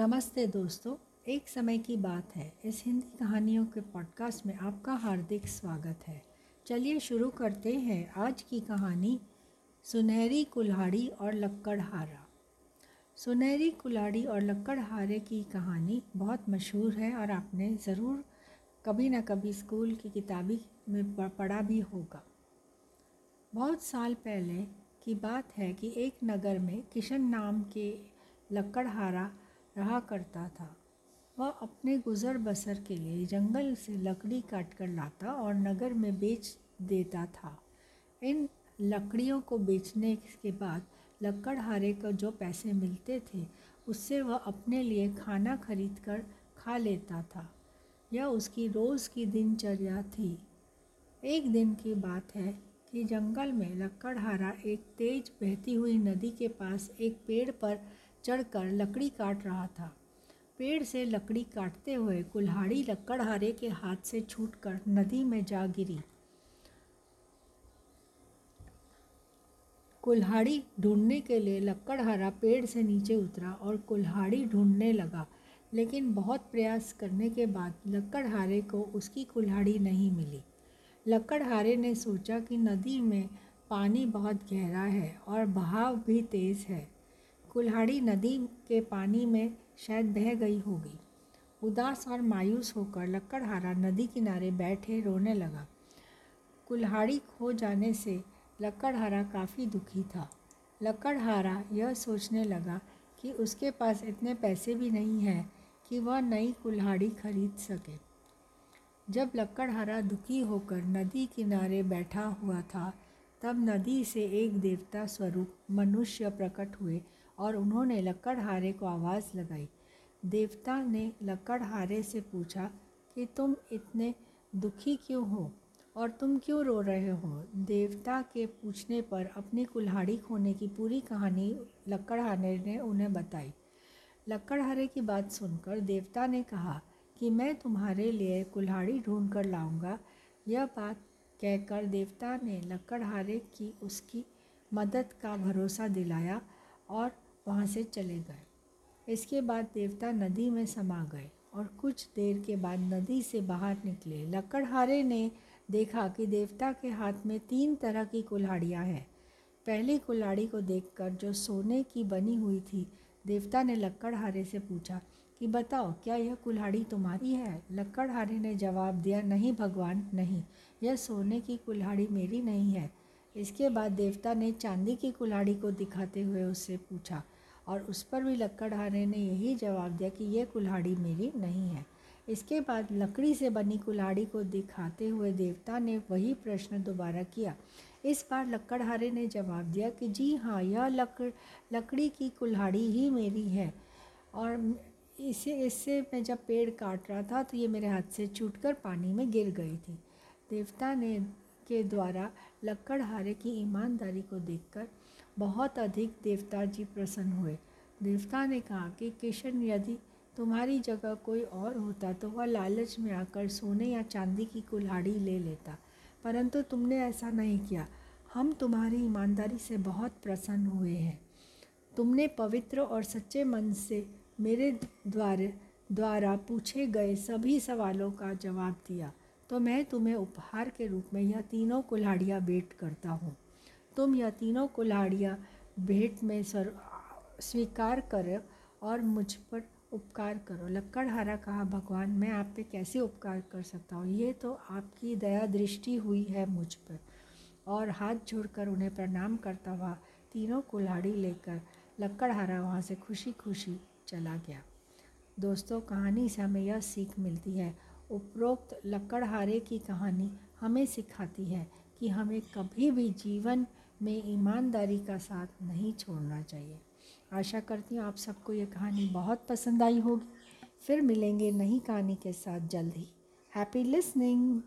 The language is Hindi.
नमस्ते दोस्तों, एक समय की बात है। इस हिंदी कहानियों के पॉडकास्ट में आपका हार्दिक स्वागत है। चलिए शुरू करते हैं आज की कहानी, सुनहरी कुल्हाड़ी और लक्कड़हारा। सुनहरी कुल्हाड़ी और लक्कड़हारे की कहानी बहुत मशहूर है और आपने ज़रूर कभी ना कभी स्कूल की किताबी में पढ़ा भी होगा। बहुत साल पहले की बात है कि एक नगर में किशन नाम के लक्कड़हारा रहा करता था। वह अपने गुज़र बसर के लिए जंगल से लकड़ी काट कर लाता और नगर में बेच देता था। इन लकड़ियों को बेचने के बाद लकड़हारे को जो पैसे मिलते थे, उससे वह अपने लिए खाना खरीद कर खा लेता था। यह उसकी रोज़ की दिनचर्या थी। एक दिन की बात है कि जंगल में लकड़हारा एक तेज बहती हुई नदी के पास एक पेड़ पर चढ़कर लकड़ी काट रहा था। पेड़ से लकड़ी काटते हुए कुल्हाड़ी लकड़हारे के हाथ से छूटकर नदी में जा गिरी। कुल्हाड़ी ढूँढने के लिए लकड़हारा पेड़ से नीचे उतरा और कुल्हाड़ी ढूँढने लगा, लेकिन बहुत प्रयास करने के बाद लकड़हारे को उसकी कुल्हाड़ी नहीं मिली। लकड़हारे ने सोचा कि नदी में पानी बहुत गहरा है और बहाव भी तेज़ है। कुल्हाड़ी नदी के पानी में शायद बह गई होगी। उदास और मायूस होकर लक्कड़हारा नदी किनारे बैठे रोने लगा। कुल्हाड़ी खो जाने से लक्कड़हारा काफ़ी दुखी था। लक्कड़हारा यह सोचने लगा कि उसके पास इतने पैसे भी नहीं हैं कि वह नई कुल्हाड़ी खरीद सके। जब लक्कड़हारा दुखी होकर नदी किनारे बैठा हुआ था, तब नदी से एक देवता स्वरूप मनुष्य प्रकट हुए और उन्होंने लक्कड़हारे को आवाज़ लगाई। देवता ने लक्कड़हारे से पूछा कि, तुम इतने दुखी क्यों हो और तुम क्यों रो रहे हो? देवता के पूछने पर अपनी कुल्हाड़ी खोने की पूरी कहानी लक्कड़हारे ने उन्हें बताई। लक्कड़हारे की बात सुनकर देवता ने कहा कि, मैं तुम्हारे लिए कुल्हाड़ी ढूंढ कर लाऊँगा। यह बात कहकर देवता ने लक्कड़हारे की उसकी मदद का भरोसा दिलाया और वहाँ से चले गए। इसके बाद देवता नदी में समा गए और कुछ देर के बाद नदी से बाहर निकले। लकड़हारे ने देखा कि देवता के हाथ में तीन तरह की कुल्हाड़ियाँ हैं। पहली कुल्हाड़ी को देखकर जो सोने की बनी हुई थी, देवता ने लक्कड़हारे से पूछा कि, बताओ, क्या यह कुल्हाड़ी तुम्हारी है? लक्कड़हारे ने जवाब दिया, नहीं भगवान, नहीं। यह सोने की कुल्हाड़ी मेरी नहीं है। इसके बाद देवता ने चांदी की कुल्हाड़ी को दिखाते हुए उससे पूछा और उस पर भी लक्कड़हारे ने यही जवाब दिया कि यह कुल्हाड़ी मेरी नहीं है। इसके बाद लकड़ी से बनी कुल्हाड़ी को दिखाते हुए देवता ने वही प्रश्न दोबारा किया। इस बार लक्कड़हारे ने जवाब दिया कि जी हाँ यह लकड़, लकड़ी की कुल्हाड़ी ही मेरी है। और इसे, इससे मैं जब पेड़ काट रहा था तो ये मेरे हाथ से छूटकर पानी में गिर गई थी। देवता ने, के द्वारा लक्कड़हारे की ईमानदारी को देखकर बहुत अधिक देवता जी प्रसन्न हुए। देवता ने कहा कि, किशन, यदि तुम्हारी जगह कोई और होता तो वह लालच में आकर सोने या चांदी की कुल्हाड़ी ले लेता। परंतु तुमने ऐसा नहीं किया। हम तुम्हारी ईमानदारी से बहुत प्रसन्न हुए हैं। तुमने पवित्र और सच्चे मन से मेरे द्वारे, द्वारा पूछे गए सभी सवालों का जवाब दिया। तो मैं तुम्हें उपहार के रूप में यह तीनों कुल्हाड़ियाँ भेंट करता हूँ। तुम यह तीनों कुल्हाड़ियाँ भेंट में सर, स्वीकार करो और मुझ पर उपकार करो। लक्कड़हारा कहा, भगवान, मैं आप पे कैसे उपकार कर सकता हूँ? ये तो आपकी दया दृष्टि हुई है मुझ पर। और हाथ जोड़कर उन्हें प्रणाम करता हुआ तीनों कुल्हाड़ी लेकर लक्कड़हारा वहाँ से खुशी खुशी चला गया। दोस्तों, कहानी से हमें यह सीख मिलती है। उपरोक्त लक्कड़हारे की कहानी हमें सिखाती है कि हमें कभी भी जीवन में ईमानदारी का साथ नहीं छोड़ना चाहिए। आशा करती हूँ आप सबको ये कहानी बहुत पसंद आई होगी। फिर मिलेंगे नई कहानी के साथ जल्द ही। Happy listening